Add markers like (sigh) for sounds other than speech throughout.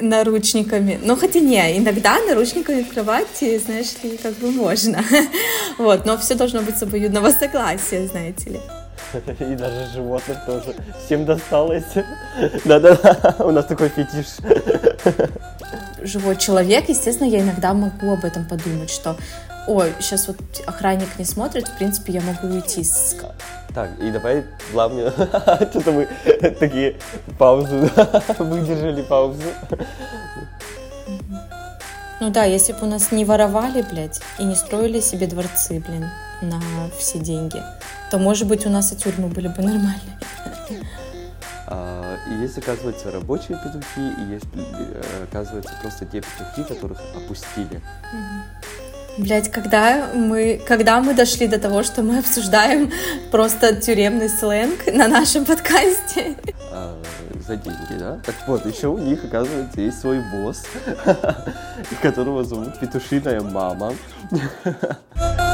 наручниками. Ну, хотя не, иногда наручниками в кровати, знаешь ли, как бы можно. (laughs) Вот, но все должно быть с обоюдного согласия, знаете ли. (laughs) И даже животных тоже. Всем досталось. (laughs) Да-да-да, у нас такой фетиш. Живой человек, естественно, я иногда могу об этом подумать, что ой, сейчас вот охранник не смотрит, в принципе, я могу уйти с... Так, и давай главное, (laughs) что-то мы такие паузу, (laughs) выдержали паузу. Ну да, если бы у нас не воровали, блядь, и не строили себе дворцы, блин, на все деньги, то, может быть, у нас и тюрьмы были бы нормальные. А, и есть, оказывается, рабочие петухи, и есть, э, оказывается, просто те петухи, которых опустили. Блять, когда мы, когда мы дошли до того, что мы обсуждаем просто тюремный сленг на нашем подкасте? А, за деньги, да? Так вот, еще у них, оказывается, есть свой босс, (laughs) которого зовут Петушиная мама. (laughs)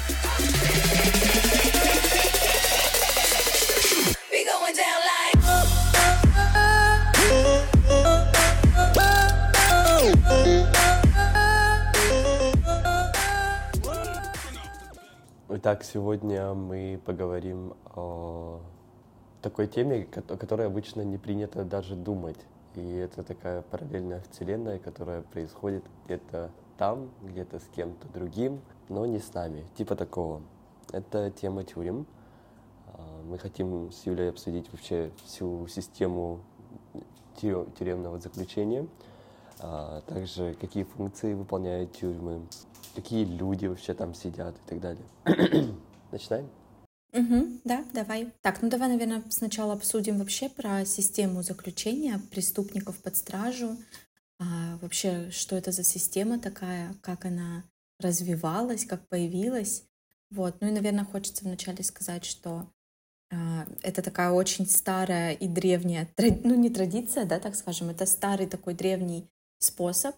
Итак, сегодня мы поговорим о такой теме, о которой обычно не принято даже думать. И это такая параллельная вселенная, которая происходит где-то там, где-то с кем-то другим, но не с нами. Типа такого. Это тема тюрем. А, мы хотим с Юлей обсудить вообще всю систему тюремного заключения, а также какие функции выполняют тюрьмы, какие люди вообще там сидят и так далее. (clears throat) Начинаем? Угу, да, давай. Так, ну давай, наверное, сначала обсудим вообще про систему заключения преступников под стражу. А, вообще, что это за система такая, как она развивалась, как появилась. Вот. Ну и, наверное, хочется вначале сказать, что а, это такая очень старая и древняя, ну не традиция, да, так скажем, это старый такой древний способ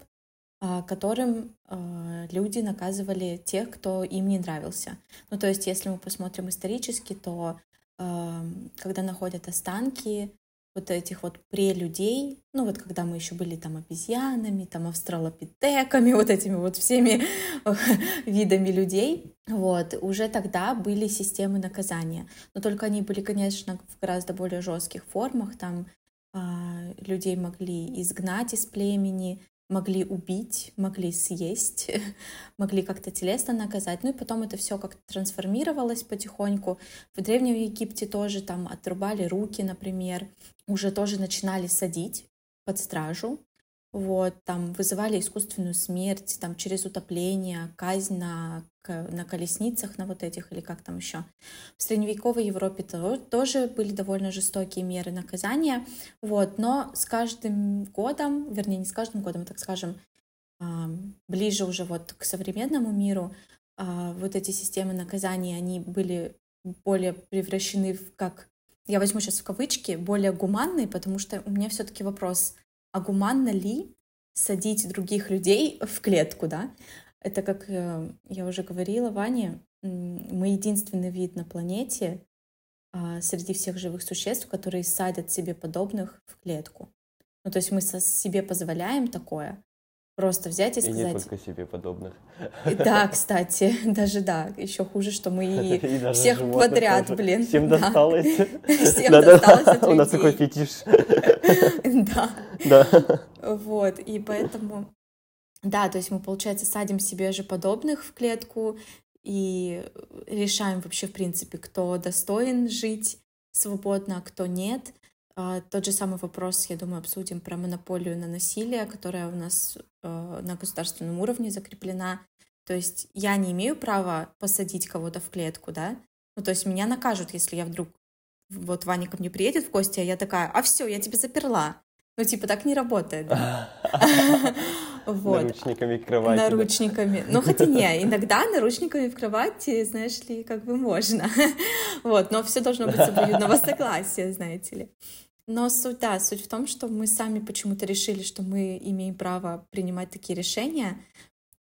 которым а, люди наказывали тех, кто им не нравился. Ну, то есть, если мы посмотрим исторически, то а, когда находят останки вот этих вот прелюдей, ну вот когда мы еще были там обезьянами, там австралопитеками, вот этими вот всеми (laughs) видами людей, вот, уже тогда были системы наказания. Но только они были, конечно, в гораздо более жестких формах, там людей могли изгнать из племени, могли убить, могли съесть, (laughs) могли как-то телесно наказать. Ну и потом это все как-то трансформировалось потихоньку. В Древнем Египте тоже там отрубали руки, например, уже тоже начинали садить под стражу, вот, там вызывали искусственную смерть, там через утопление, казнь на, на колесницах, на вот этих, или как там еще. В средневековой Европе тоже были довольно жестокие меры наказания, вот, но с каждым годом, вернее, не с каждым годом, а, так скажем, ближе уже вот к современному миру, а, вот эти системы наказания, они были более превращены в, как, я возьму сейчас в кавычки, более гуманные, потому что у меня все-таки вопрос — а гуманно ли садить других людей в клетку, да? Это, как э, я уже говорила Ване, мы единственный вид на планете а, среди всех живых существ, которые садят себе подобных в клетку. Ну, то есть мы себе позволяем такое, просто взять и сказать... И не только себе подобных. Да, (laughs) кстати, (laughs) даже да. Еще хуже, что мы и (laughs) всех подряд, тоже. блин. Всем да. досталось. Всем да, досталось от У нас такой фетиш. Да. Да. Вот, и поэтому... Да, то есть мы, получается, садим себе же подобных в клетку и решаем вообще, в принципе, кто достоин жить свободно, а кто нет. А, тот же самый вопрос, я думаю, обсудим про монополию на насилие, которая у нас э, на государственном уровне закреплена. То есть я не имею права посадить кого-то в клетку, да? Ну, то есть меня накажут, если я вдруг... Вот Ваня ко мне приедет в гости, а я такая, а все, я тебя заперла. Ну, типа, так не работает, да? (laughs) Вот. Наручниками к кровати. Наручниками. Ну, хотя не, иногда наручниками в кровати, знаешь ли, как бы можно. (laughs) Вот, но все должно быть с обоюдного согласия, знаете ли. Но суть, да, суть в том, что мы сами почему-то решили, что мы имеем право принимать такие решения.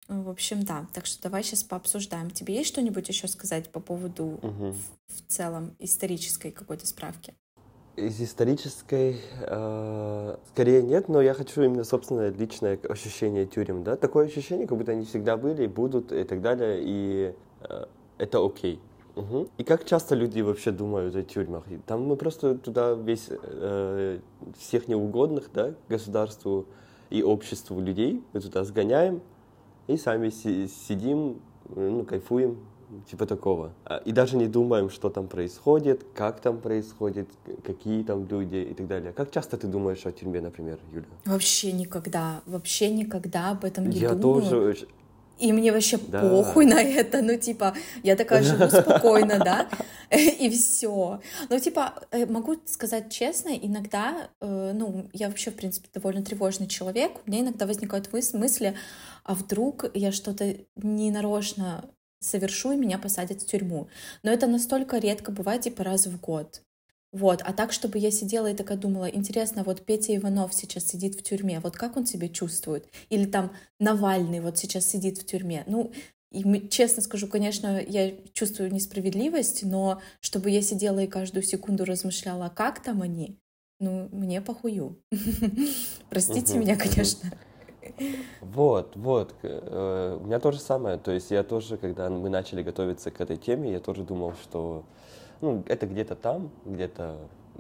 В общем, да. Так что давай сейчас пообсуждаем. Тебе есть что-нибудь еще сказать по поводу угу. в, в целом исторической какой-то справки? Из исторической э, скорее нет, но я хочу именно собственное личное ощущение тюрем, да, такое ощущение, как будто они всегда были, будут и так далее, и э, это окей. Угу. И как часто люди вообще думают о тюрьмах? Там мы просто туда весь э, всех неугодных, да, государству и обществу людей мы туда сгоняем и сами си сидим, ну, кайфуем, типа такого. А, и даже не думаем, что там происходит, как там происходит, какие там люди и так далее. Как часто ты думаешь о тюрьме, например, Юля? Вообще никогда, вообще никогда об этом не я думаю. Я тоже и мне вообще да. похуй на это, ну, типа, я такая живу (laughs) спокойно, да, (laughs) и все. Ну, типа, э, могу сказать честно, иногда, э, ну, я вообще, в принципе, довольно тревожный человек, у меня иногда возникают мысли, а вдруг я что-то ненарочно совершу, и меня посадят в тюрьму. Но это настолько редко бывает, типа раз в год. Вот, а так, чтобы я сидела и такая думала, интересно, вот Петя Иванов сейчас сидит в тюрьме, вот как он себя чувствует? Или там Навальный вот сейчас сидит в тюрьме. Ну, и честно скажу, конечно, я чувствую несправедливость, но чтобы я сидела и каждую секунду размышляла, как там они, ну, мне похую. (laughs) Простите меня, конечно. Вот, вот. Э, у меня то же самое. То есть я тоже, когда мы начали готовиться к этой теме, я тоже думал, что ну, это где-то там, где-то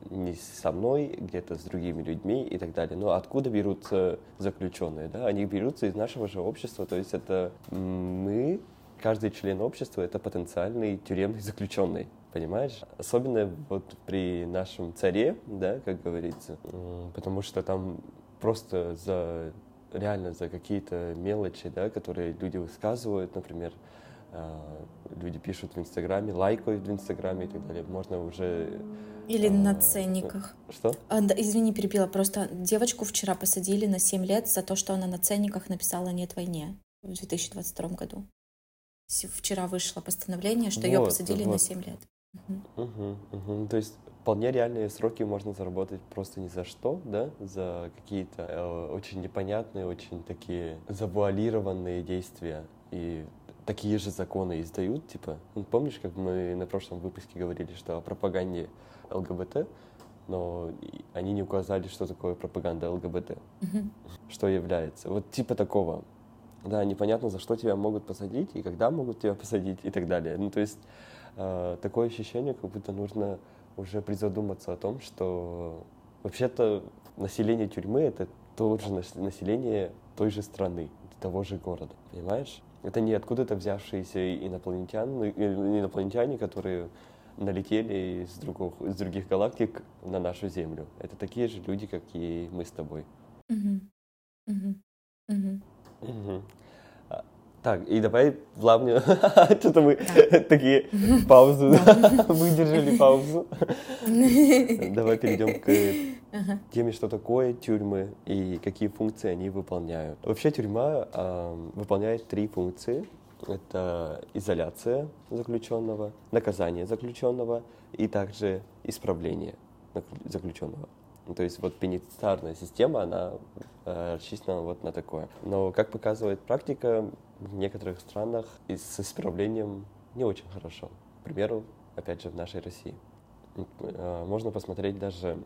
не со мной, где-то с другими людьми и так далее. Но откуда берутся заключенные? Да? Они берутся из нашего же общества. То есть это мы, каждый член общества, это потенциальный тюремный заключенный. Понимаешь? Особенно вот при нашем царе, да, как говорится, потому что там просто за реально за какие-то мелочи, да, которые люди высказывают, например, а, люди пишут в Инстаграме, лайкают в Инстаграме и так далее, можно уже... Или а, на ценниках. Что? А, да, извини, перебила. Просто девочку вчера посадили на 7 лет за то, что она на ценниках написала «нет войне» в 2022 году. Вчера вышло постановление, что вот, ее посадили вот. на 7 лет. Угу. Угу, угу. То есть вполне реальные сроки можно заработать просто ни за что, да, за какие-то э, очень непонятные, очень такие завуалированные действия. И такие же законы издают, типа, ну, помнишь, как мы на прошлом выпуске говорили, что о пропаганде ЛГБТ, но они не указали, что такое пропаганда ЛГБТ, mm-hmm. что является. Вот типа такого. Да, непонятно, за что тебя могут посадить и когда могут тебя посадить и так далее. Ну, то есть э, такое ощущение, как будто нужно уже призадуматься о том, что вообще-то население тюрьмы — это тоже население той же страны, того же города, понимаешь? Это не откуда-то взявшиеся инопланетяне, инопланетяне, которые налетели из, других, из других галактик на нашу Землю. Это такие же люди, как и мы с тобой. Угу. Угу. Угу. Угу. Так, и давай плавно. (laughs) Что-то мы такие (laughs) паузу (laughs) выдержали паузу. Давай перейдем к теме, что такое тюрьмы и какие функции они выполняют. Вообще тюрьма выполняет три функции. Это изоляция заключенного, наказание заключенного и также исправление заключенного. То есть вот пенитенциарная система, она э, рассчитана вот на такое. Но, как показывает практика, в некоторых странах и с исправлением не очень хорошо. К примеру, опять же, в нашей России. Э, можно посмотреть даже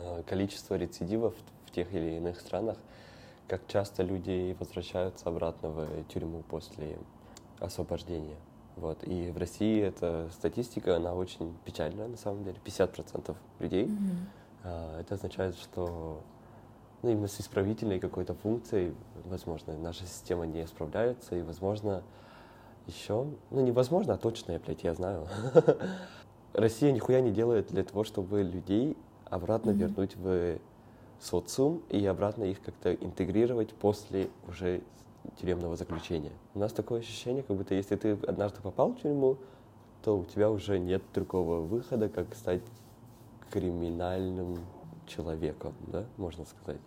э, количество рецидивов в тех или иных странах, как часто люди возвращаются обратно в тюрьму после освобождения. Вот. И в России эта статистика, она очень печальная на самом деле. 50% людей. Mm-hmm. Это означает, что ну, именно с исправительной какой-то функцией, возможно, наша система не справляется, и, возможно, еще, ну, невозможно, а точно, я, блядь, я знаю. (laughs) Россия нихуя не делает для того, чтобы людей обратно mm-hmm. вернуть в социум и обратно их как-то интегрировать после уже тюремного заключения. У нас такое ощущение, как будто если ты однажды попал в тюрьму, то у тебя уже нет другого выхода, как стать криминальным человеком, да, можно сказать.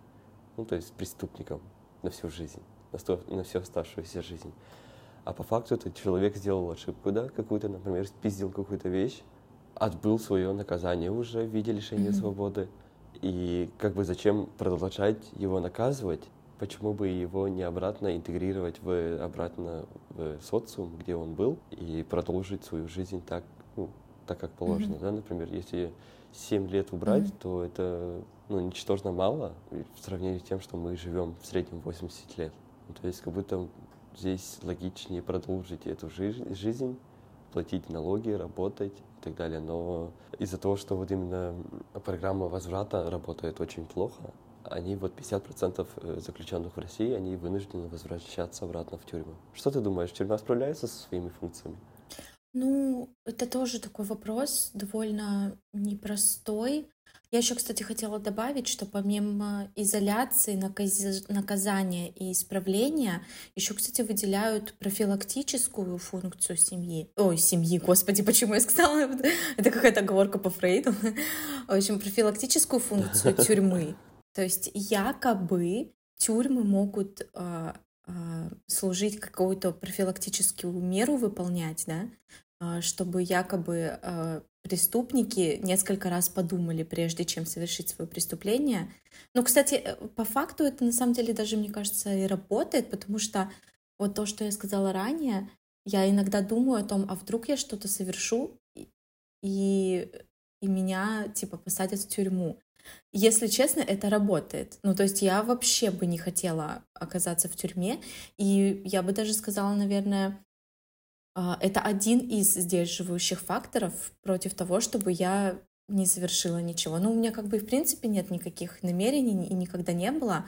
Ну, то есть преступником на всю жизнь, на, сто, на всю оставшуюся жизнь. А по факту этот человек сделал ошибку, да, какую-то, например, спиздил какую-то вещь, отбыл свое наказание уже в виде лишения mm-hmm. свободы. И как бы зачем продолжать его наказывать? Почему бы его не обратно интегрировать в, обратно в социум, где он был, и продолжить свою жизнь так, ну, так как положено, mm-hmm. да, например, если 7 лет убрать, mm-hmm. то это ну, ничтожно мало в сравнении с тем, что мы живем в среднем 80 лет. Ну, то есть как будто здесь логичнее продолжить эту жизнь, жизнь, платить налоги, работать и так далее. Но из-за того, что вот именно программа возврата работает очень плохо, они вот 50% э, заключенных в России, они вынуждены возвращаться обратно в тюрьму. Что ты думаешь, тюрьма справляется со своими функциями? Ну, это тоже такой вопрос довольно непростой. Я еще, кстати, хотела добавить, что помимо изоляции, наказания и исправления, еще, кстати, выделяют профилактическую функцию семьи. Ой, семьи, господи, почему я сказала? Это (laughs) какая-то оговорка по Фрейду. В общем, профилактическую функцию (laughs) тюрьмы. То есть якобы тюрьмы могут э, э, служить какую-то профилактическую меру выполнять, да, чтобы якобы э, преступники несколько раз подумали, прежде чем совершить свое преступление. Ну, кстати, э, по факту это на самом деле даже, мне кажется, и работает, потому что вот то, что я сказала ранее, я иногда думаю о том, а вдруг я что-то совершу, и, и меня, типа, посадят в тюрьму. Если честно, это работает. Ну, то есть я вообще бы не хотела оказаться в тюрьме, и я бы даже сказала, наверное, а, это один из сдерживающих факторов против того, чтобы я не совершила ничего. Ну, у меня как бы в принципе нет никаких намерений и никогда не было.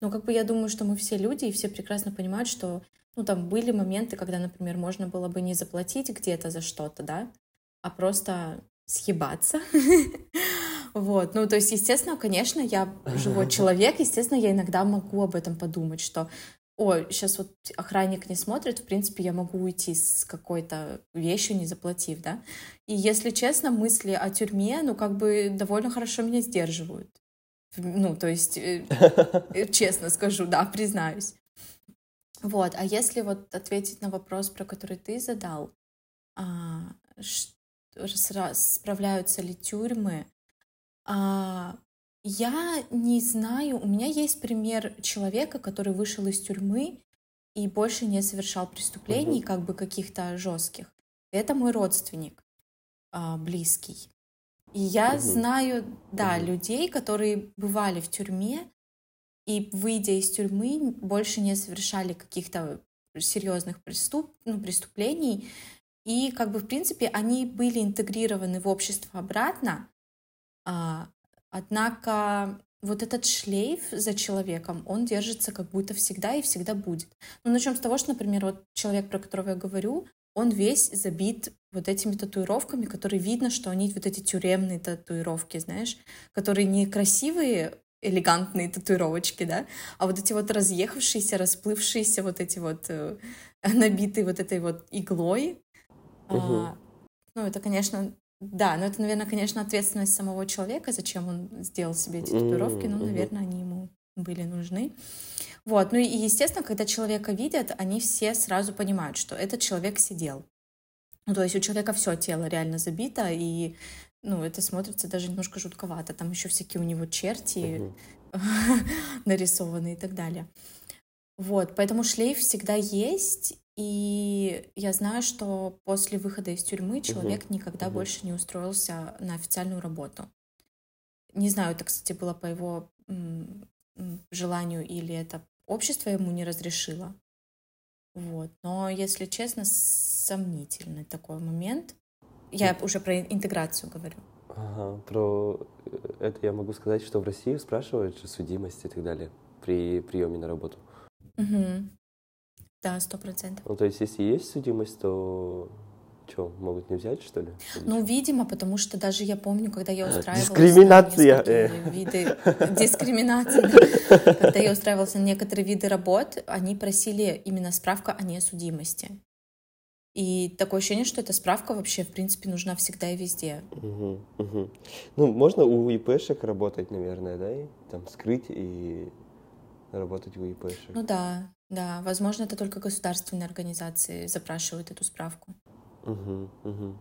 Но как бы я думаю, что мы все люди, и все прекрасно понимают, что ну, там были моменты, когда, например, можно было бы не заплатить где-то за что-то, да, а просто съебаться. (laughs) Вот, ну, то есть, естественно, конечно, я живой (laughs) человек, естественно, я иногда могу об этом подумать, что ой, сейчас вот охранник не смотрит, в принципе, я могу уйти с какой-то вещью, не заплатив, да. И если честно, мысли о тюрьме, ну, как бы довольно хорошо меня сдерживают. Ну, то есть, э, (laughs) э, честно скажу, да, признаюсь. Вот, а если вот ответить на вопрос, про который ты задал, а, справляются ли тюрьмы, а, я не знаю, у меня есть пример человека, который вышел из тюрьмы и больше не совершал преступлений, угу. как бы каких-то жестких. Это мой родственник а, близкий. И я угу. знаю, да, угу. людей, которые бывали в тюрьме и, выйдя из тюрьмы, больше не совершали каких-то серьезных преступ, ну, преступлений. И, как бы, в принципе, они были интегрированы в общество обратно, а, Однако вот этот шлейф за человеком, он держится как будто всегда и всегда будет. Ну, начнем с того, что, например, вот человек, про которого я говорю, он весь забит вот этими татуировками, которые видно, что они вот эти тюремные татуировки, знаешь, которые не красивые, элегантные татуировочки, да, а вот эти вот разъехавшиеся, расплывшиеся, вот эти вот э, набитые вот этой вот иглой. Угу. А, ну, это, конечно, да, но это, наверное, конечно, ответственность самого человека, зачем он сделал себе эти татуировки, ну, наверное, они ему были нужны. Вот, ну и, естественно, когда человека видят, они все сразу понимают, что этот человек сидел. Ну, то есть у человека все тело реально забито, и, ну, это смотрится даже немножко жутковато. Там еще всякие у него черти (laughs) нарисованы и так далее. Вот, поэтому шлейф всегда есть, и я знаю, что после выхода из тюрьмы человек угу. никогда угу. больше не устроился на официальную работу. Не знаю, это, кстати, было по его желанию или это общество ему не разрешило. Вот. Но, если честно, сомнительный такой момент. Я уже про интеграцию говорю. Ага, про э, это я могу сказать, что в России спрашивают судимость и так далее при приеме на работу. Угу. Да, сто процентов. Ну, то есть, если есть судимость, то что, могут не взять, что ли? Ну, видимо, потому что даже я помню, когда я устраивалась... Дискриминация! На (laughs) виды... Дискриминация, Когда я устраивалась на некоторые виды работ, они просили именно справка о несудимости. И такое ощущение, что эта справка вообще, в принципе, нужна всегда и везде. Угу, угу. Ну, можно у ИПшек работать, наверное, да? И там скрыть и работать у ИПшек. Ну да, да. Возможно, это только государственные организации запрашивают эту справку. Угу, угу.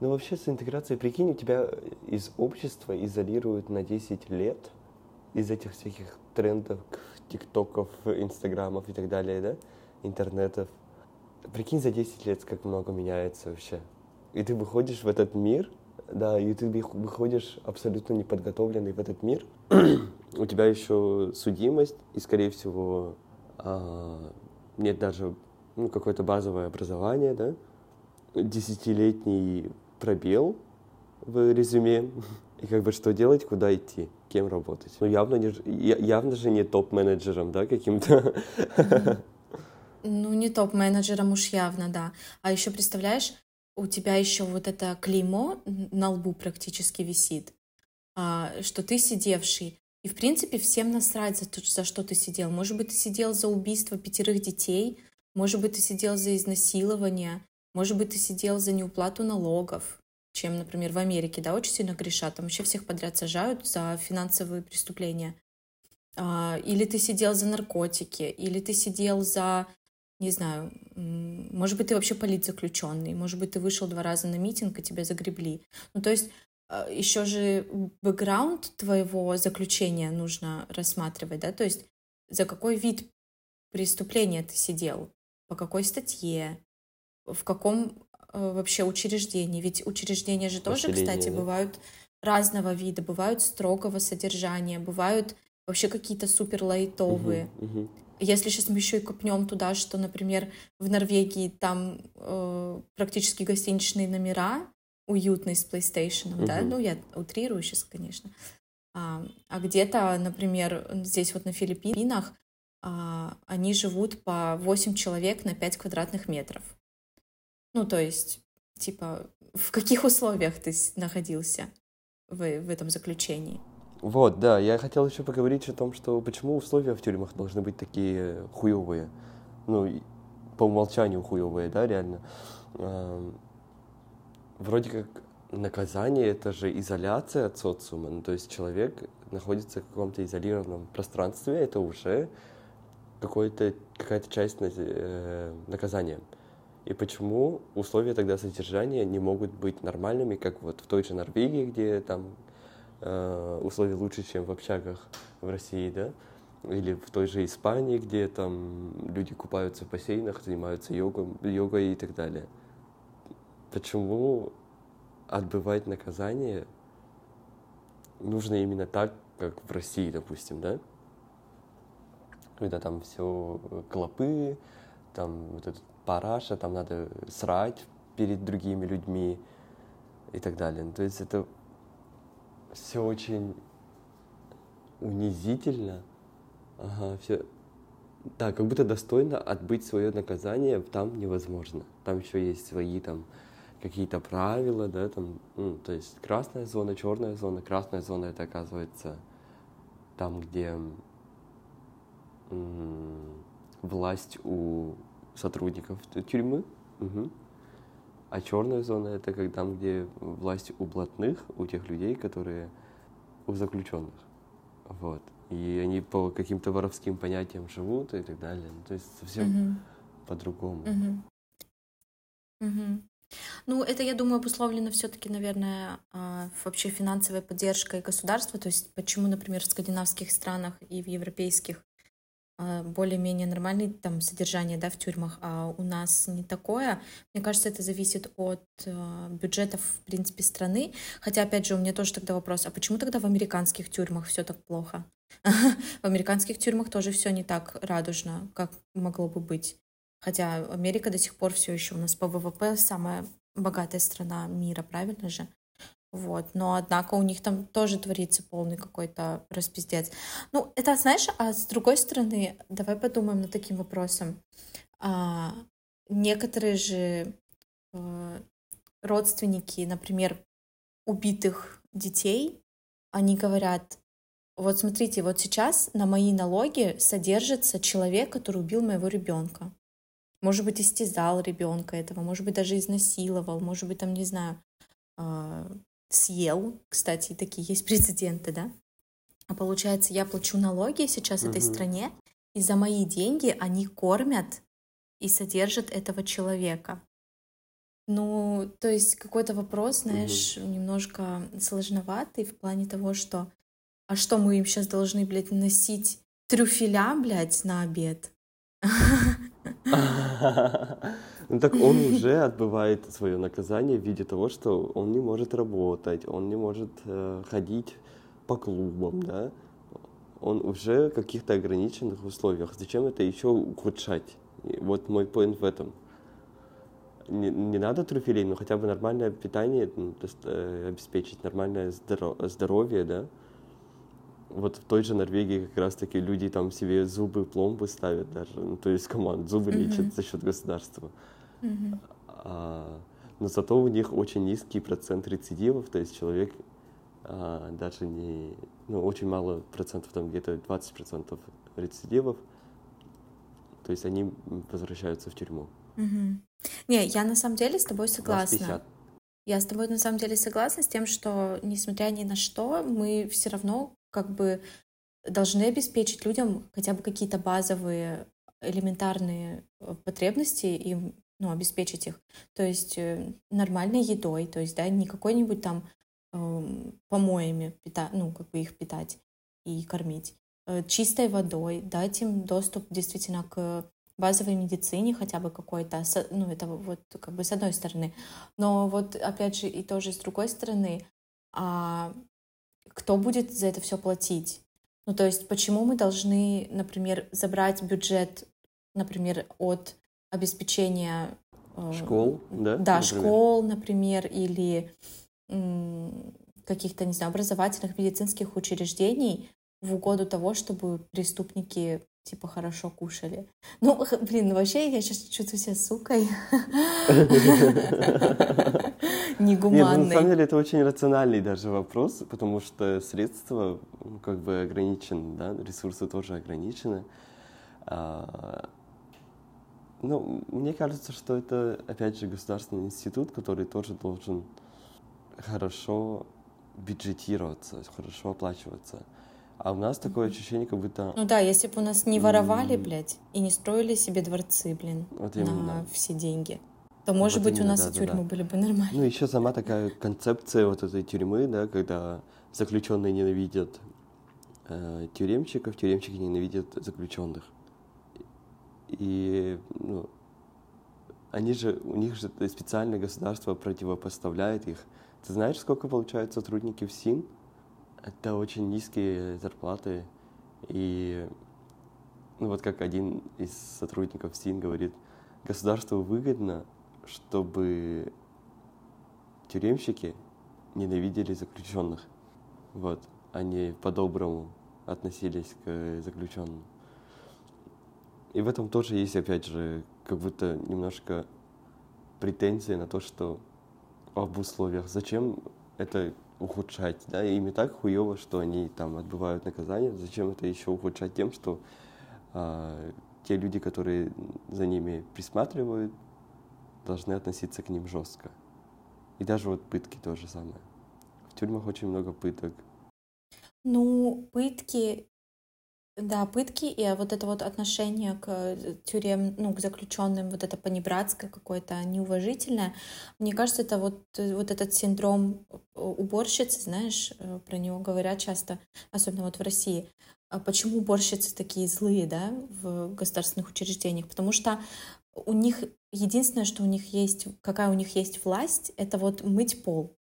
Ну, вообще, с интеграцией, прикинь, у тебя из общества изолируют на 10 лет из этих всяких трендов, тиктоков, инстаграмов и так далее, да, интернетов. Прикинь, за 10 лет как много меняется вообще. И ты выходишь в этот мир, да, и ты выходишь абсолютно неподготовленный в этот мир. (clears throat) У тебя еще судимость, и, скорее всего, нет даже ну, какое-то базовое образование, да, десятилетний пробел в резюме, (laughs) и как бы что делать, куда идти, кем работать. Ну, явно, не, явно же не топ-менеджером, да, каким-то. Ну, не топ-менеджером уж явно, да. А еще представляешь, у тебя еще вот это клеймо на лбу практически висит, а, что ты сидевший. И, в принципе, всем насрать за, то, за что ты сидел. Может быть, ты сидел за убийство пятерых детей, может быть, ты сидел за изнасилование, может быть, ты сидел за неуплату налогов, чем, например, в Америке, да, очень сильно грешат. Там вообще всех подряд сажают за финансовые преступления. А, или ты сидел за наркотики, или ты сидел за, не знаю, может быть, ты вообще политзаключенный, может быть, ты вышел два раза на митинг, и тебя загребли. Ну, то есть еще же бэкграунд твоего заключения нужно рассматривать, да, то есть за какой вид преступления ты сидел, по какой статье, в каком э, вообще учреждении. Ведь учреждения же тоже, кстати, да? бывают разного вида. Бывают строгого содержания, бывают вообще какие-то супер лайтовые. Угу, угу. Если сейчас мы еще и копнем туда, что, например, в Норвегии там э, практически гостиничные номера уютные с PlayStation, угу. да, ну я утрирую сейчас, конечно. А, а где-то, например, здесь вот на Филиппинах а, они живут по 8 человек на 5 квадратных метров. Ну, то есть, типа, в каких условиях ты находился в, в этом заключении? Вот, да, я хотел еще поговорить о том, что почему условия в тюрьмах должны быть такие хуевые. Ну, по умолчанию хуевые, да, реально. Вроде как наказание это же изоляция от социума. Ну, то есть человек находится в каком-то изолированном пространстве, это уже какая-то часть э, наказания. И почему условия тогда содержания не могут быть нормальными, как вот в той же Норвегии, где там э, условия лучше, чем в общагах в России, да? Или в той же Испании, где там люди купаются в бассейнах, занимаются йогой, йогой и так далее. Почему отбывать наказание нужно именно так, как в России, допустим, да? Когда там все клопы, там вот этот параша, там надо срать перед другими людьми и так далее. То есть это все очень унизительно. Ага, все. Да, как будто достойно отбыть свое наказание там невозможно. Там еще есть свои там какие-то правила, да, там, ну, то есть красная зона, черная зона. Красная зона это оказывается там, где власть у сотрудников тюрьмы. Угу. А черная зона это как там, где власть у блатных, у тех людей, которые у заключенных. Вот. И они по каким-то воровским понятиям живут и так далее. Ну, то есть совсем угу. по-другому. Угу. Угу. Ну, это, я думаю, обусловлено все-таки, наверное, а, вообще финансовой поддержкой государства. То есть почему, например, в скандинавских странах и в европейских а, более-менее нормальное там содержание да, в тюрьмах, а у нас не такое. Мне кажется, это зависит от э, бюджетов, в принципе, страны. Хотя, опять же, у меня тоже тогда вопрос, а почему тогда в американских тюрьмах все так плохо? (laughs) В американских тюрьмах тоже все не так радужно, как могло бы быть. Хотя Америка до сих пор все еще у нас по ВВП самая богатая страна мира, правильно же? Вот. Но, однако, у них там тоже творится полный какой-то распиздец. Ну, это, знаешь, а с другой стороны, давай подумаем над таким вопросом. А, некоторые же а, родственники, например, убитых детей, они говорят, вот смотрите, вот сейчас на мои налоги содержится человек, который убил моего ребенка. Может быть, истязал ребенка этого, может быть, даже изнасиловал, может быть, там, не знаю, э, съел. Кстати, такие есть (laughs) прецеденты, да? А получается, я плачу налоги сейчас угу. этой стране, и за мои деньги они кормят и содержат этого человека. Ну, то есть какой-то вопрос, знаешь, угу. немножко сложноватый в плане того, что а что мы им сейчас должны, блядь, носить трюфеля, блядь, на обед? (laughs) (laughs) Ну так он уже отбывает свое наказание в виде того, что он не может работать, он не может э, ходить по клубам, да? Он уже в каких-то ограниченных условиях. Зачем это еще ухудшать? И вот мой point в этом. Не, не надо трюфелей, но хотя бы нормальное питание ну, есть, э, обеспечить, нормальное здоро- здоровье, да? Вот в той же Норвегии как раз-таки люди там себе зубы, пломбы ставят даже. Ну, то есть, команд, зубы mm-hmm. лечат за счет государства. Mm-hmm. А, но зато у них очень низкий процент рецидивов, то есть человек а, даже не... Ну, очень мало процентов, там где-то 20 процентов рецидивов. То есть они возвращаются в тюрьму. Mm-hmm. Не, я на самом деле с тобой согласна. Я с тобой на самом деле согласна с тем, что несмотря ни на что, мы все равно как бы должны обеспечить людям хотя бы какие-то базовые элементарные э, потребности им ну, обеспечить их. То есть э, нормальной едой, то есть, да, не какой-нибудь там э, помоями пита, ну, как бы их питать и кормить. Э, чистой водой, дать им доступ действительно к базовой медицине хотя бы какой-то, ну, это вот как бы с одной стороны. Но вот опять же и тоже с другой стороны, а кто будет за это все платить? Ну, то есть, почему мы должны, например, забрать бюджет, например, от обеспечения э, школ, да? Да, например. школ, например, или каких-то, не знаю, образовательных медицинских учреждений в угоду того, чтобы преступники типа хорошо кушали. Ну, (laughs) блин, ну вообще я сейчас чувствую себя сукой. (laughs) Негуманной. Нет, на самом деле это очень рациональный даже вопрос, потому что средства как бы ограничены, да, ресурсы тоже ограничены. А, ну, мне кажется, что это, опять же, государственный институт, который тоже должен хорошо бюджетироваться, хорошо оплачиваться. А у нас такое ощущение, как будто... Ну да, если бы у нас не воровали, блядь, и не строили себе дворцы, блин, вот на все деньги, то, может вот быть, именно, у нас да, и тюрьмы да. были бы нормальные. Ну, еще сама такая концепция вот этой тюрьмы, да, когда заключенные ненавидят э, тюремщиков, тюремщики ненавидят заключенных. И, ну, они же, у них же специальное государство противопоставляет их. Ты знаешь, сколько получают сотрудники в СИН? Это очень низкие зарплаты. И ну вот как один из сотрудников СИН говорит, государству выгодно, чтобы тюремщики ненавидели заключенных. Вот. Они по-доброму относились к заключенным. И в этом тоже есть, опять же, как будто немножко претензия на то, что об условиях. Зачем это ухудшать, да, им и так хуево, что они там отбывают наказание, зачем это еще ухудшать тем, что а, те люди, которые за ними присматривают, должны относиться к ним жестко. И даже вот пытки то же самое. В тюрьмах очень много пыток. Ну, пытки да, пытки и вот это вот отношение к э, тюрем, ну, к заключенным, вот это понебратское какое-то, неуважительное. Мне кажется, это вот, э, вот этот синдром э, уборщицы, знаешь, про него говорят часто, особенно вот в России. А почему уборщицы такие злые, да, в государственных учреждениях? Потому что у них единственное, что у них есть, какая у них есть власть, это вот мыть пол.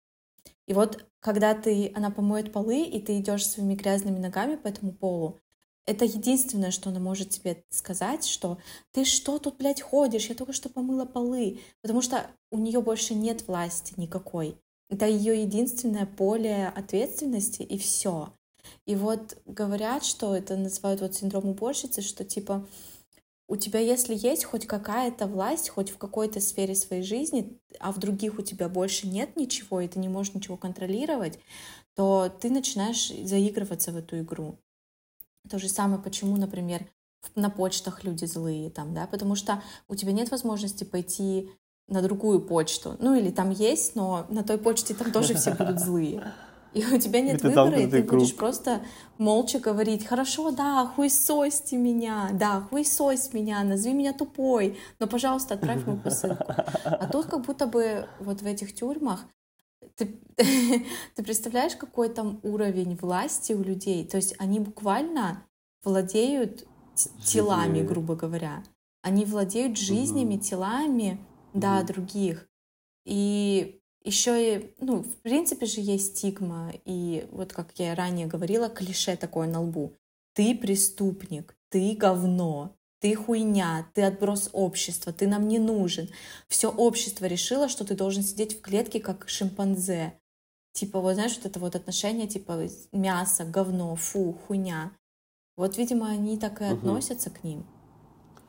И вот когда ты, она помоет полы, и ты идешь своими грязными ногами по этому полу, это единственное, что она может тебе сказать, что ты что тут, блядь, ходишь, я только что помыла полы, потому что у нее больше нет власти никакой. Это ее единственное поле ответственности и все. И вот говорят, что это называют вот синдром уборщицы, что типа у тебя, если есть хоть какая-то власть, хоть в какой-то сфере своей жизни, а в других у тебя больше нет ничего, и ты не можешь ничего контролировать, то ты начинаешь заигрываться в эту игру. То же самое, почему, например, на почтах люди злые там, да, потому что у тебя нет возможности пойти на другую почту. Ну или там есть, но на той почте там тоже все будут злые. И у тебя нет это выбора, и ты круг. будешь просто молча говорить, хорошо, да, хуесосьте меня, да, хуесось меня, назови меня тупой, но, пожалуйста, отправь мою посылку. А тут как будто бы вот в этих тюрьмах ты, (laughs) ты представляешь, какой там уровень власти у людей? То есть они буквально владеют телами, грубо говоря. Они владеют жизнями, угу. телами, угу. да, других. И еще и, ну, в принципе же есть стигма, и вот как я ранее говорила, клише такое на лбу. Ты преступник, ты говно, ты хуйня, ты отброс общества, ты нам не нужен. Все общество решило, что ты должен сидеть в клетке, как шимпанзе. Типа, вот знаешь, вот это вот отношение, типа, мясо, говно, фу, хуйня. Вот, видимо, они так и угу. относятся к ним.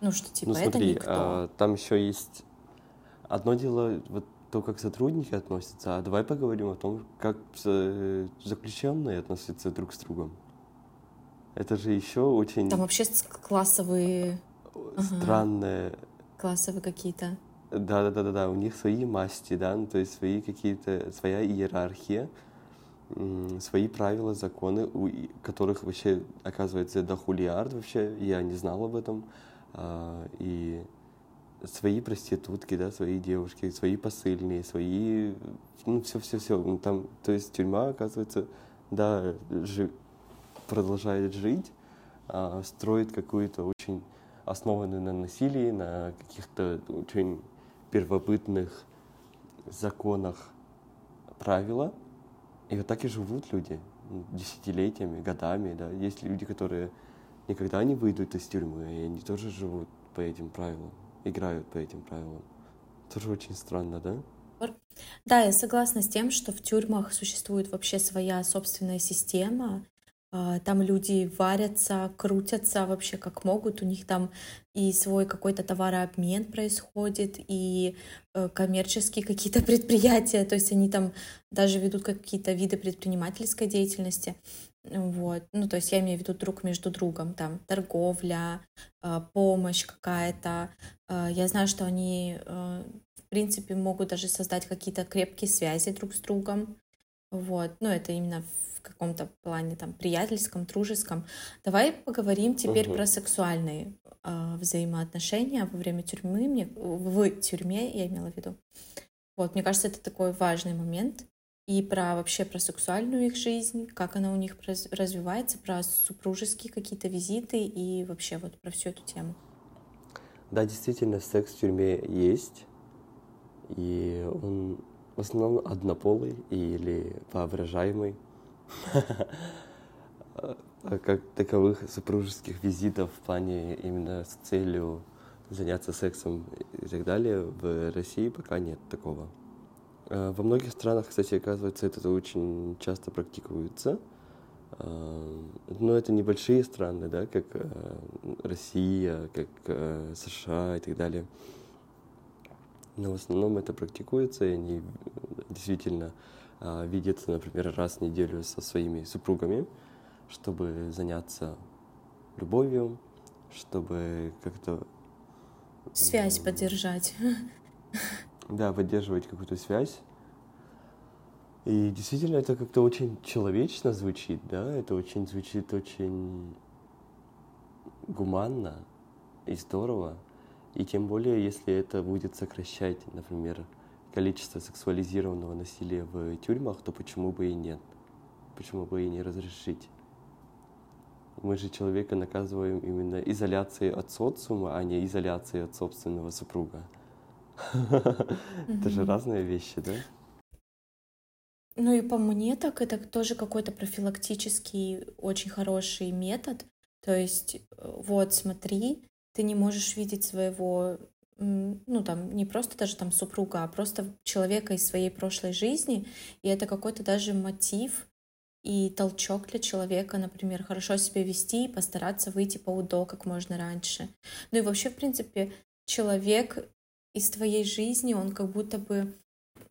Ну, что, типа, ну, смотри, это никто. А, там еще есть одно дело, вот то, как сотрудники относятся, а давай поговорим о том, как заключенные относятся друг с другом. Это же еще очень... Там вообще классовые... Странные... Ага. Классовые какие-то. Да, да, да, да, да. У них свои масти, да, ну, то есть свои какие-то, своя иерархия, свои правила, законы, у которых вообще, оказывается, дохулиард вообще, я не знал об этом. А, и свои проститутки, да, свои девушки, свои посыльные, свои, ну, все-все-все. Там, то есть тюрьма, оказывается, да, продолжает жить, а, строит какую-то очень основанную на насилии, на каких-то очень первобытных законах правила. И вот так и живут люди десятилетиями, годами, да. Есть люди, которые никогда не выйдут из тюрьмы, и они тоже живут по этим правилам играют по этим правилам. Тоже очень странно, да? Да, я согласна с тем, что в тюрьмах существует вообще своя собственная система. А, там люди варятся, крутятся вообще как могут. У них там и свой какой-то товарообмен происходит, и э, коммерческие какие-то (laughs) предприятия. То есть они там даже ведут какие-то виды предпринимательской деятельности. Вот. Ну, то есть я имею в виду друг между другом, там, торговля, а, помощь какая-то. А, я знаю, что они, а, в принципе, могут даже создать какие-то крепкие связи друг с другом. Вот. Ну, это именно каком-то плане, там, приятельском, дружеском. Давай поговорим теперь угу. про сексуальные взаимоотношения во время тюрьмы, мне, в тюрьме я имела в виду. Вот, мне кажется, это такой важный момент и про вообще про сексуальную их жизнь, как она у них развивается, про супружеские какие-то визиты и вообще вот про всю эту тему. Да, действительно, секс в тюрьме есть, и он в основном однополый или воображаемый. А как таковых супружеских визитов в плане именно с целью заняться сексом и так далее в России пока нет такого. Э, во многих странах, кстати, оказывается, это очень часто практикуется. Э, но это небольшие страны, да, как э, Россия, как США и так далее. Но в основном это практикуется, и они действительно видятся, например, раз в неделю со своими супругами, чтобы заняться любовью, чтобы как-то... Связь поддержать. (laughs) Да, поддерживать какую-то связь. И действительно это как-то очень человечно звучит, да, это очень звучит очень гуманно и здорово. И тем более, если это будет сокращать, например, количество сексуализированного насилия в тюрьмах, то почему бы и нет? Почему бы и не разрешить? Мы же человека наказываем именно изоляцией от социума, а не изоляцией от собственного супруга. Это же разные вещи, да? Ну и по мне так это тоже какой-то профилактический очень хороший метод. То есть э, вот смотри, ты не можешь видеть своего, ну там не просто даже там супруга, а просто человека из своей прошлой жизни, и это какой-то даже мотив и толчок для человека, например, хорошо себя вести и постараться выйти по УДО как можно раньше. Ну и вообще, в принципе, человек из твоей жизни, он как будто бы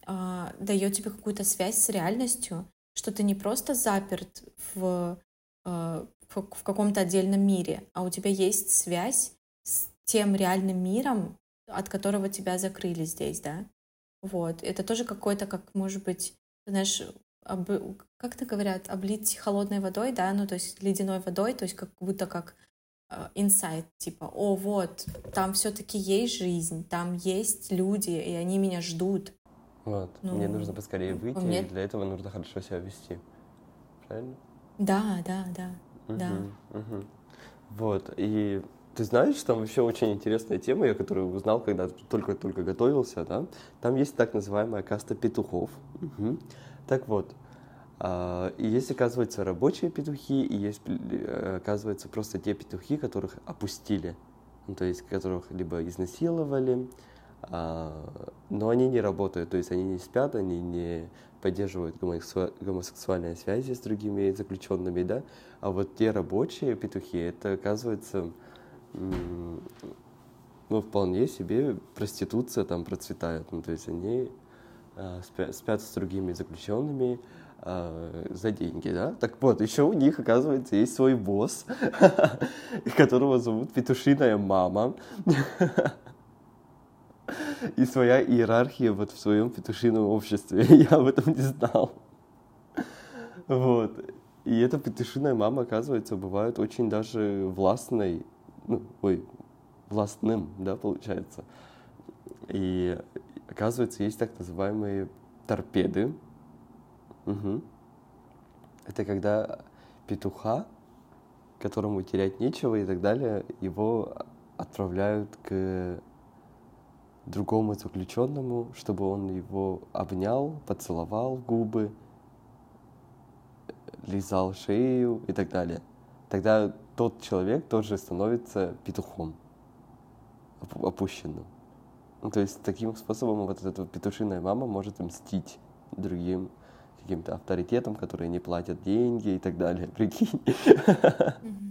а, дает тебе какую-то связь с реальностью, что ты не просто заперт в, а, в, каком-то отдельном мире, а у тебя есть связь с тем реальным миром, от которого тебя закрыли здесь, да? Вот. Это тоже какой-то, как, может быть, знаешь, об... как это говорят, облить холодной водой, да, ну, то есть ледяной водой, то есть как будто как э, инсайт, типа, о, вот, там все-таки есть жизнь, там есть люди, и они меня ждут. Вот, ну, мне нужно поскорее выйти, мне... и для этого нужно хорошо себя вести. Правильно? Да, да, да, угу, да. Угу. Вот, и ты знаешь, там вообще очень интересная тема, я которую узнал, когда только-только готовился, да? Там есть так называемая каста петухов. Угу. Так вот, и есть, оказывается, рабочие петухи, и есть, э, оказывается, просто те петухи, которых опустили, ну, то есть которых либо изнасиловали, а, но они не работают, то есть они не спят, они не поддерживают гомосексуальные связи с другими заключенными, да, а вот те рабочие петухи, это, оказывается, ну, вполне себе проституция там процветает. Ну, то есть они э, спят, спят с другими заключенными э, за деньги, да? Так вот, еще у них, оказывается, есть свой босс, (laughs) которого зовут Петушиная мама. (laughs) И своя иерархия вот в своем петушином обществе. (laughs) Я об этом не знал. Вот. И эта петушиная мама, оказывается, бывает очень даже властной ну, ой, властным, да, получается. И оказывается, есть так называемые торпеды. Угу. Это когда петуха, которому терять нечего и так далее, его отправляют к другому заключенному, чтобы он его обнял, поцеловал губы, лизал шею и так далее. Тогда тот человек тоже становится петухом опущенным. Ну, то есть таким способом вот эта петушиная мама может мстить другим каким-то авторитетам, которые не платят деньги и так далее. (laughs) Прикинь.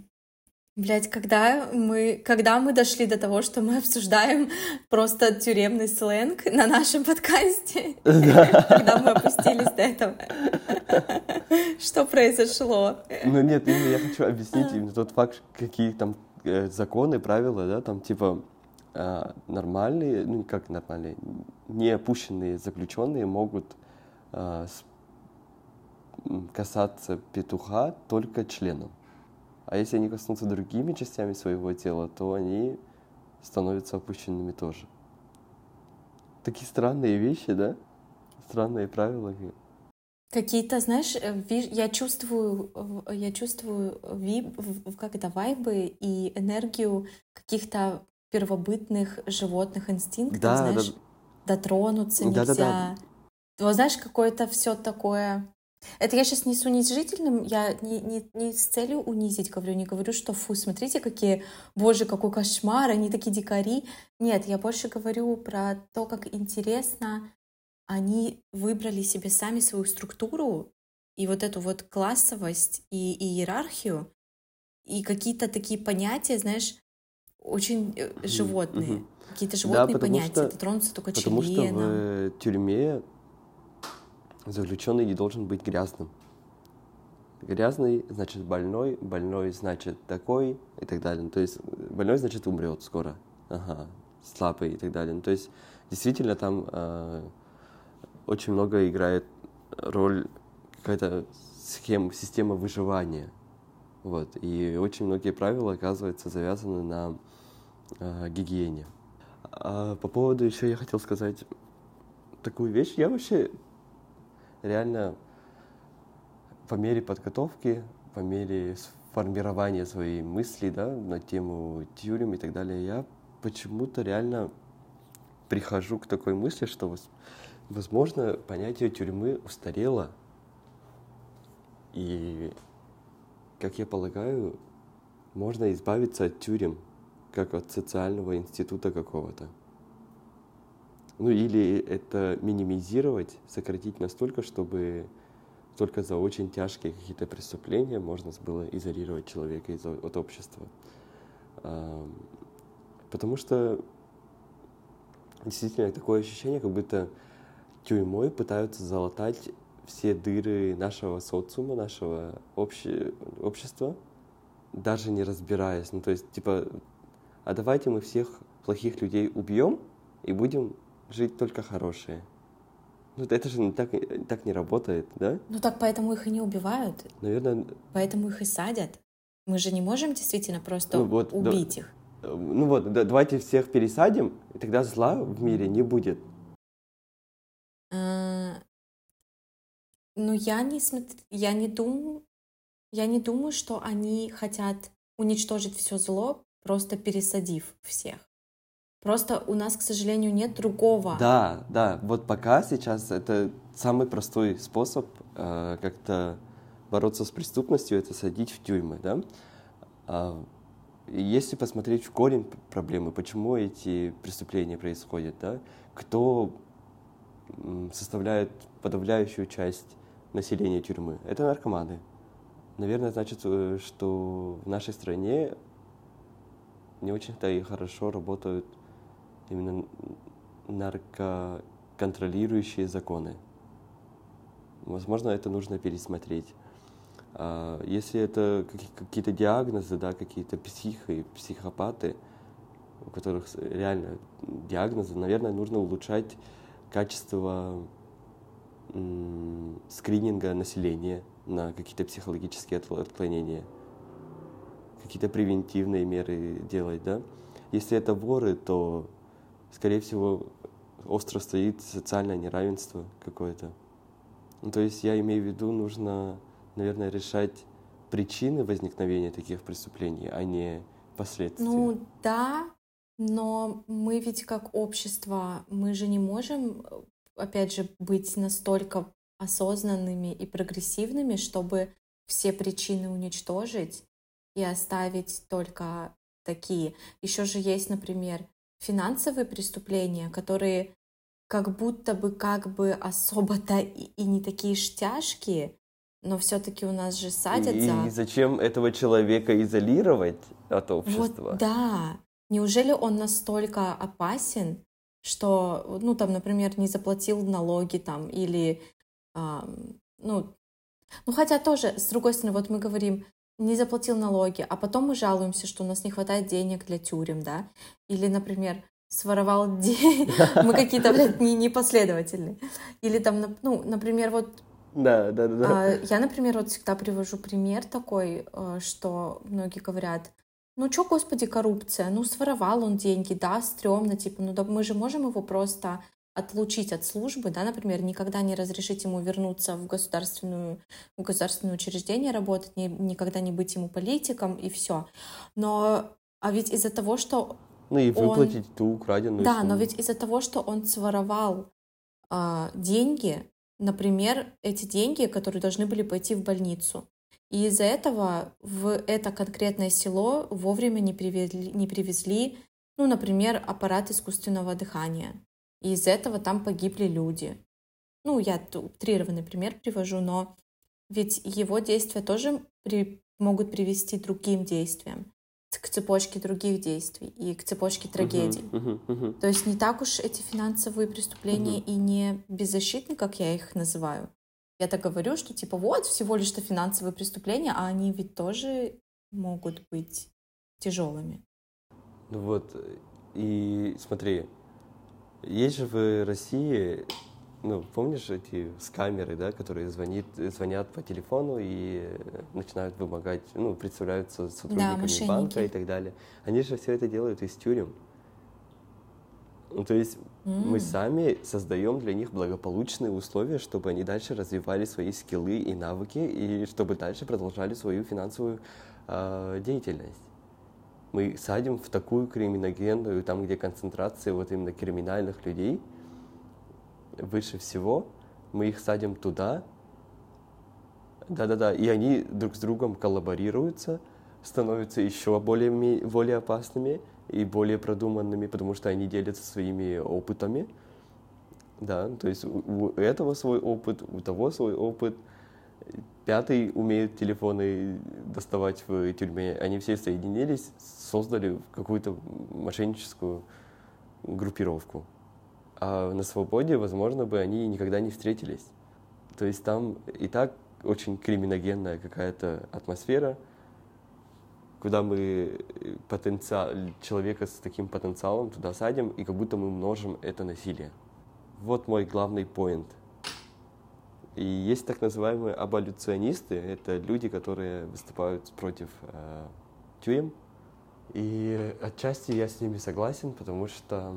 Блять, когда мы, когда мы дошли до того, что мы обсуждаем просто тюремный сленг на нашем подкасте, когда мы опустились до этого, что произошло? Ну нет, я хочу объяснить именно тот факт, какие там э, законы, правила, да, там типа э, нормальные, ну как нормальные, не опущенные заключенные могут э, касаться петуха только членом. А если они коснутся другими частями своего тела, то они становятся опущенными тоже. Такие странные вещи, да? Странные правила. Какие-то, знаешь, э, я чувствую, я чувствую виб, как это, вайбы и энергию каких-то первобытных животных инстинктов, да, знаешь, да. дотронуться да, нельзя. Да, да. Вот знаешь, какое-то все такое это я сейчас не с унизительным, я не, не, не с целью унизить говорю, не говорю, что фу, смотрите, какие, боже, какой кошмар, они такие дикари. Нет, я больше говорю про то, как интересно они выбрали себе сами свою структуру и вот эту вот классовость и, и иерархию, и какие-то такие понятия, знаешь, очень э, животные. Mm-hmm. Какие-то животные да, понятия. Что, Дотронуться только потому членом. Потому что в тюрьме заключенный не должен быть грязным. Грязный значит больной, больной значит такой и так далее. Ну, то есть больной значит умрет скоро, ага, слабый и так далее. Ну, то есть действительно там э, очень много играет роль какая-то схема, система выживания. Вот. И очень многие правила, оказывается, завязаны на э, гигиене. А по поводу еще я хотел сказать такую вещь. Я вообще реально по мере подготовки, по мере формирования своей мысли да, на тему тюрем и так далее, я почему-то реально прихожу к такой мысли, что, возможно, понятие тюрьмы устарело. И, как я полагаю, можно избавиться от тюрем, как от социального института какого-то. Ну или это минимизировать, сократить настолько, чтобы только за очень тяжкие какие-то преступления можно было изолировать человека из, от общества. Потому что действительно такое ощущение, как будто тюрьмой пытаются залатать все дыры нашего социума, нашего обще... общества, даже не разбираясь. Ну, то есть, типа, а давайте мы всех плохих людей убьем и будем жить только хорошие. Ну, это же так, так не работает, да? Ну, так поэтому их и не убивают. Наверное... Поэтому их и садят. Мы же не можем действительно просто ну, вот, убить да, их. Ну вот, да, давайте всех пересадим, и тогда зла в мире не будет. А, ну, я не смотр... я не думаю, я не думаю, что они хотят уничтожить все зло, просто пересадив всех. Просто у нас, к сожалению, нет другого. Да, да. Вот пока сейчас это самый простой способ э, как-то бороться с преступностью, это садить в тюрьмы, да. А, если посмотреть в корень проблемы, почему эти преступления происходят, да, кто составляет подавляющую часть населения тюрьмы, это наркоманы. Наверное, значит, э, что в нашей стране не очень-то и хорошо работают именно наркоконтролирующие законы. Возможно, это нужно пересмотреть. А, если это какие-то диагнозы, да, какие-то психи, психопаты, у которых реально диагнозы, наверное, нужно улучшать качество скрининга населения на какие-то психологические отклонения, какие-то превентивные меры делать, да. Если это воры, то скорее всего, остро стоит социальное неравенство какое-то. Ну, то есть я имею в виду, нужно, наверное, решать причины возникновения таких преступлений, а не последствия. Ну да, но мы ведь как общество, мы же не можем, опять же, быть настолько осознанными и прогрессивными, чтобы все причины уничтожить и оставить только такие. Еще же есть, например, финансовые преступления, которые как будто бы как бы особо-то и, и не такие ж тяжкие, но все-таки у нас же садят и, за... И зачем этого человека изолировать от общества? Вот, да. Неужели он настолько опасен, что, ну, там, например, не заплатил налоги там или, э, ну, ну, хотя тоже, с другой стороны, вот мы говорим, не заплатил налоги, а потом мы жалуемся, что у нас не хватает денег для тюрем, да, или, например, своровал (laughs) деньги, мы какие-то, блядь, не, непоследовательные, или там, ну, например, вот да, да, да. А, я, например, вот всегда привожу пример такой, э, что многие говорят, ну что, господи, коррупция, ну своровал он деньги, да, стрёмно, типа, ну да мы же можем его просто отлучить от службы, да, например, никогда не разрешить ему вернуться в государственную, в государственное учреждение работать, не, никогда не быть ему политиком и все. Но а ведь из-за того, что ну и выплатить он... ту украденную Да, сумму. но ведь из-за того, что он своровал а, деньги, например, эти деньги, которые должны были пойти в больницу, и из-за этого в это конкретное село вовремя не привезли, не привезли ну, например, аппарат искусственного дыхания. И из этого там погибли люди. Ну, я утрированный пример привожу, но ведь его действия тоже при, могут привести к другим действиям, к цепочке других действий и к цепочке трагедий. Uh-huh, uh-huh, uh-huh. То есть не так уж эти финансовые преступления uh-huh. и не беззащитны, как я их называю. Я так говорю, что типа вот всего лишь что финансовые преступления, а они ведь тоже могут быть тяжелыми. Ну вот, и смотри, есть же в России, ну, помнишь эти с камеры, да, которые звонит, звонят по телефону и начинают вымогать, ну, представляются сотрудниками да, банка и так далее. Они же все это делают из тюрем. Ну, то есть mm. мы сами создаем для них благополучные условия, чтобы они дальше развивали свои скиллы и навыки, и чтобы дальше продолжали свою финансовую э, деятельность мы садим в такую криминогенную, там, где концентрация вот именно криминальных людей выше всего, мы их садим туда, да-да-да, и они друг с другом коллаборируются, становятся еще более, более опасными и более продуманными, потому что они делятся своими опытами, да, то есть у, у этого свой опыт, у того свой опыт – Пятый умеет телефоны доставать в тюрьме. Они все соединились, создали какую-то мошенническую группировку. А на свободе, возможно, бы они никогда не встретились. То есть там и так очень криминогенная какая-то атмосфера. куда мы потенциал, человека с таким потенциалом туда садим, и как будто мы множим это насилие. Вот мой главный поинт. И есть так называемые аболюционисты, это люди, которые выступают против э, тюрем. И отчасти я с ними согласен, потому что,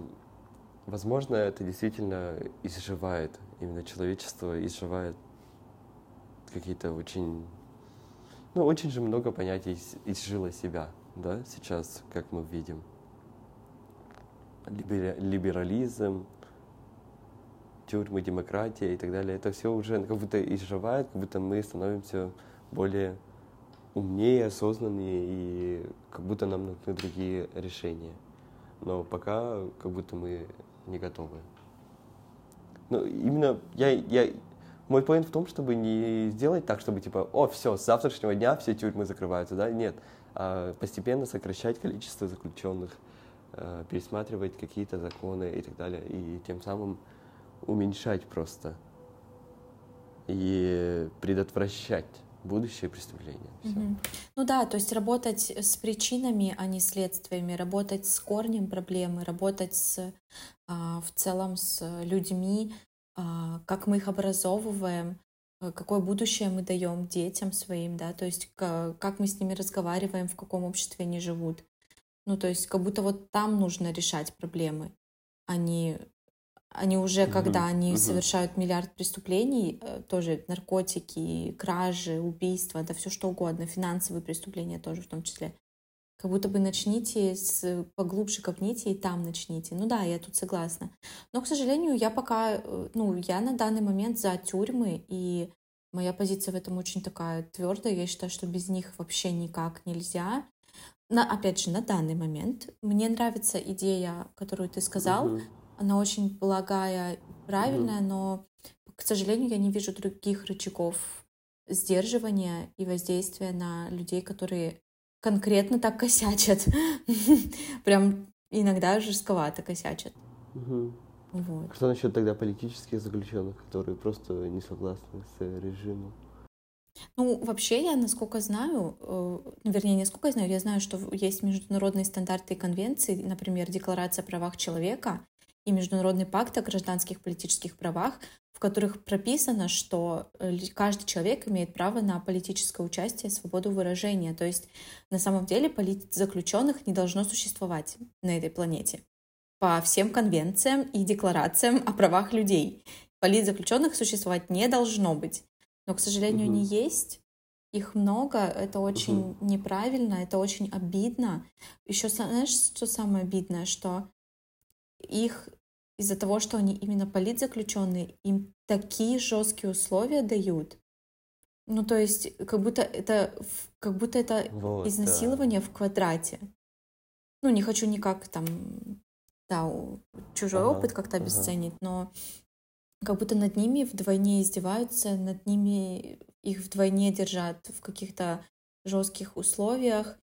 возможно, это действительно изживает, именно человечество изживает какие-то очень, ну, очень же много понятий изжило себя, да, сейчас, как мы видим. Либерализм, тюрьмы, демократия и так далее, это все уже как будто изживает, как будто мы становимся более умнее, осознаннее, и как будто нам нужны другие решения. Но пока как будто мы не готовы. Но именно я, я, мой point в том, чтобы не сделать так, чтобы типа, о, все, с завтрашнего дня все тюрьмы закрываются, да? Нет. А постепенно сокращать количество заключенных, а, пересматривать какие-то законы и так далее, и тем самым уменьшать просто и предотвращать будущее преступление. Угу. Ну да, то есть работать с причинами, а не следствиями, работать с корнем проблемы, работать с, а, в целом с людьми, а, как мы их образовываем, а, какое будущее мы даем детям своим, да, то есть как мы с ними разговариваем, в каком обществе они живут. Ну, то есть как будто вот там нужно решать проблемы, а не они уже, когда они совершают миллиард преступлений, э, тоже наркотики, кражи, убийства, да все что угодно, финансовые преступления тоже в том числе. Как будто бы начните с, поглубже копните и там начните. Ну да, я тут согласна. Но, к сожалению, я пока, э, ну, я на данный момент за тюрьмы, и моя позиция в этом очень такая твердая. Я считаю, что без них вообще никак нельзя. На, опять же, на данный момент мне нравится идея, которую ты сказал, угу она очень благая, правильная, mm-hmm. но, к сожалению, я не вижу других рычагов сдерживания и воздействия на людей, которые конкретно так косячат. (laughs) Прям иногда жестковато косячат. Вот. Что насчет тогда политических заключенных, которые просто не согласны с режимом? Ну, вообще, я, насколько знаю, э, вернее, насколько я знаю, я знаю, что есть международные стандарты и конвенции, например, Декларация о правах человека, и Международный пакт о гражданских политических правах, в которых прописано, что э, каждый человек имеет право на политическое участие, свободу выражения. То есть на самом деле политзаключенных не должно существовать на этой планете по всем конвенциям и декларациям о правах людей. Политзаключенных существовать не должно быть. Но, к сожалению, угу. они есть. Их много, это очень угу. неправильно, это очень обидно. Еще знаешь, что самое обидное, что их из-за того, что они именно политзаключенные, им такие жесткие условия дают. Ну, то есть, как будто это, как будто это вот, изнасилование да. в квадрате. Ну, не хочу никак там, да, чужой ага, опыт как-то ага. обесценить, но как будто над ними вдвойне издеваются, над ними их вдвойне держат в каких-то жестких условиях.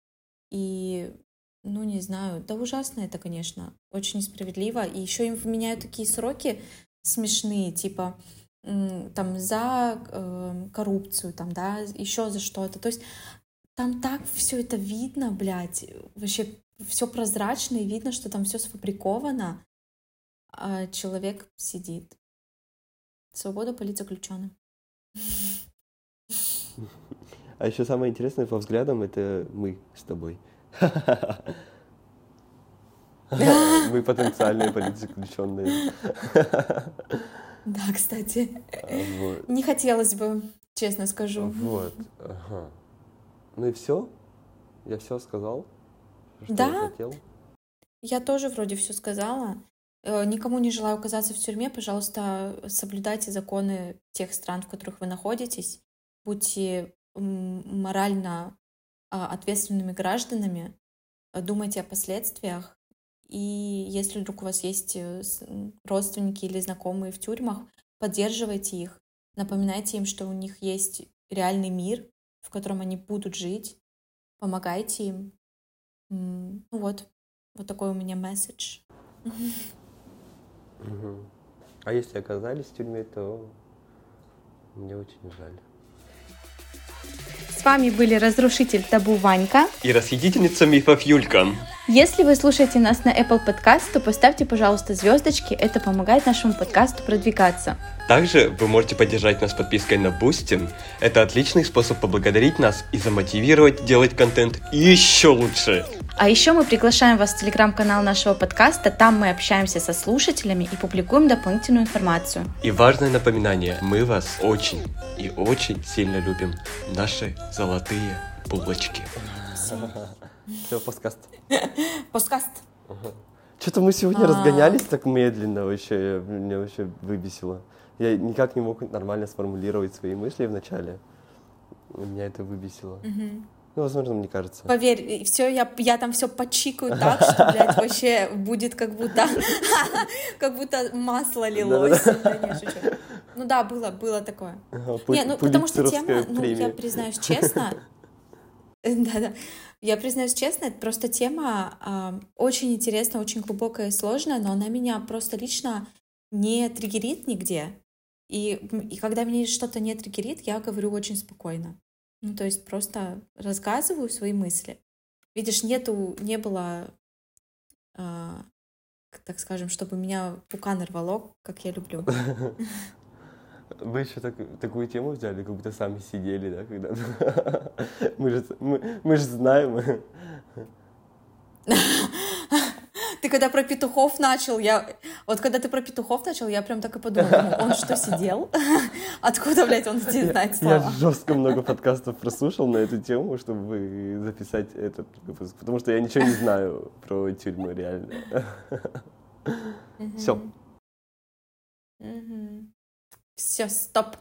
И ну, не знаю. Да ужасно это, конечно. Очень несправедливо. И еще им вменяют такие сроки смешные, типа там за э, коррупцию, там, да, еще за что-то. То есть там так все это видно, блядь, вообще все прозрачно и видно, что там все сфабриковано, а человек сидит. Свобода политзаключенным. А еще самое интересное по взглядам это мы с тобой. Мы потенциальные политзаключенные. Да, кстати. Не хотелось бы, честно скажу. Вот. Ну и все? Я все сказал? да. Я, хотел? я тоже вроде все сказала. Э, никому не желаю оказаться в тюрьме. Пожалуйста, соблюдайте законы тех стран, в которых вы находитесь. Будьте морально а, ответственными гражданами, а, думайте о последствиях. И если вдруг у вас есть э, родственники или знакомые в тюрьмах, поддерживайте их, напоминайте им, что у них есть реальный мир, в котором они будут жить, помогайте им. Ну вот, вот такой у меня месседж. А если оказались в тюрьме, то мне очень жаль. С вами были разрушитель табу Ванька и расхитительница мифов Юлька. Если вы слушаете нас на Apple Podcast, то поставьте, пожалуйста, звездочки. Это помогает нашему подкасту продвигаться. Также вы можете поддержать нас подпиской на Boosty. Это отличный способ поблагодарить нас и замотивировать делать контент еще лучше. А еще мы приглашаем вас в телеграм-канал нашего подкаста. Там мы общаемся со слушателями и публикуем дополнительную информацию. И важное напоминание, мы вас очень и очень сильно любим. Наши золотые булочки. (laughs) Все, подкаст. (laughs) Подкаст. Что-то мы сегодня а. разгонялись так медленно, вообще, меня вообще выбесило. Я никак не мог нормально сформулировать свои мысли вначале. Меня это выбесило. Ну, возможно, мне кажется. Поверь, все, я, я там все подчикаю так, что, блядь, (laughs) вообще будет как будто, (laughs) как будто масло лилось. Ну да, было, было такое. не, ну, потому что тема, ну, я признаюсь честно, да-да, я признаюсь честно, это просто тема э, очень интересная, очень глубокая и сложная, но она меня просто лично не триггерит нигде. И, и когда меня что-то не триггерит, я говорю очень спокойно. Ну, то есть просто рассказываю свои мысли. Видишь, нету, не было, э, так скажем, чтобы меня пукан рвало, как я люблю. (laughs) Вы еще так, такую тему взяли, как будто сами сидели, да, когда (laughs) мы же мы, мы же знаем. Ты когда про петухов начал, я... Вот когда ты про петухов начал, я прям так и подумала, он что, сидел? (laughs) Откуда, блядь, он здесь знает слова? Я жестко много подкастов прослушал на эту тему, чтобы записать этот выпуск, потому что я ничего не знаю про тюрьмы, реально. Все. Все, стоп.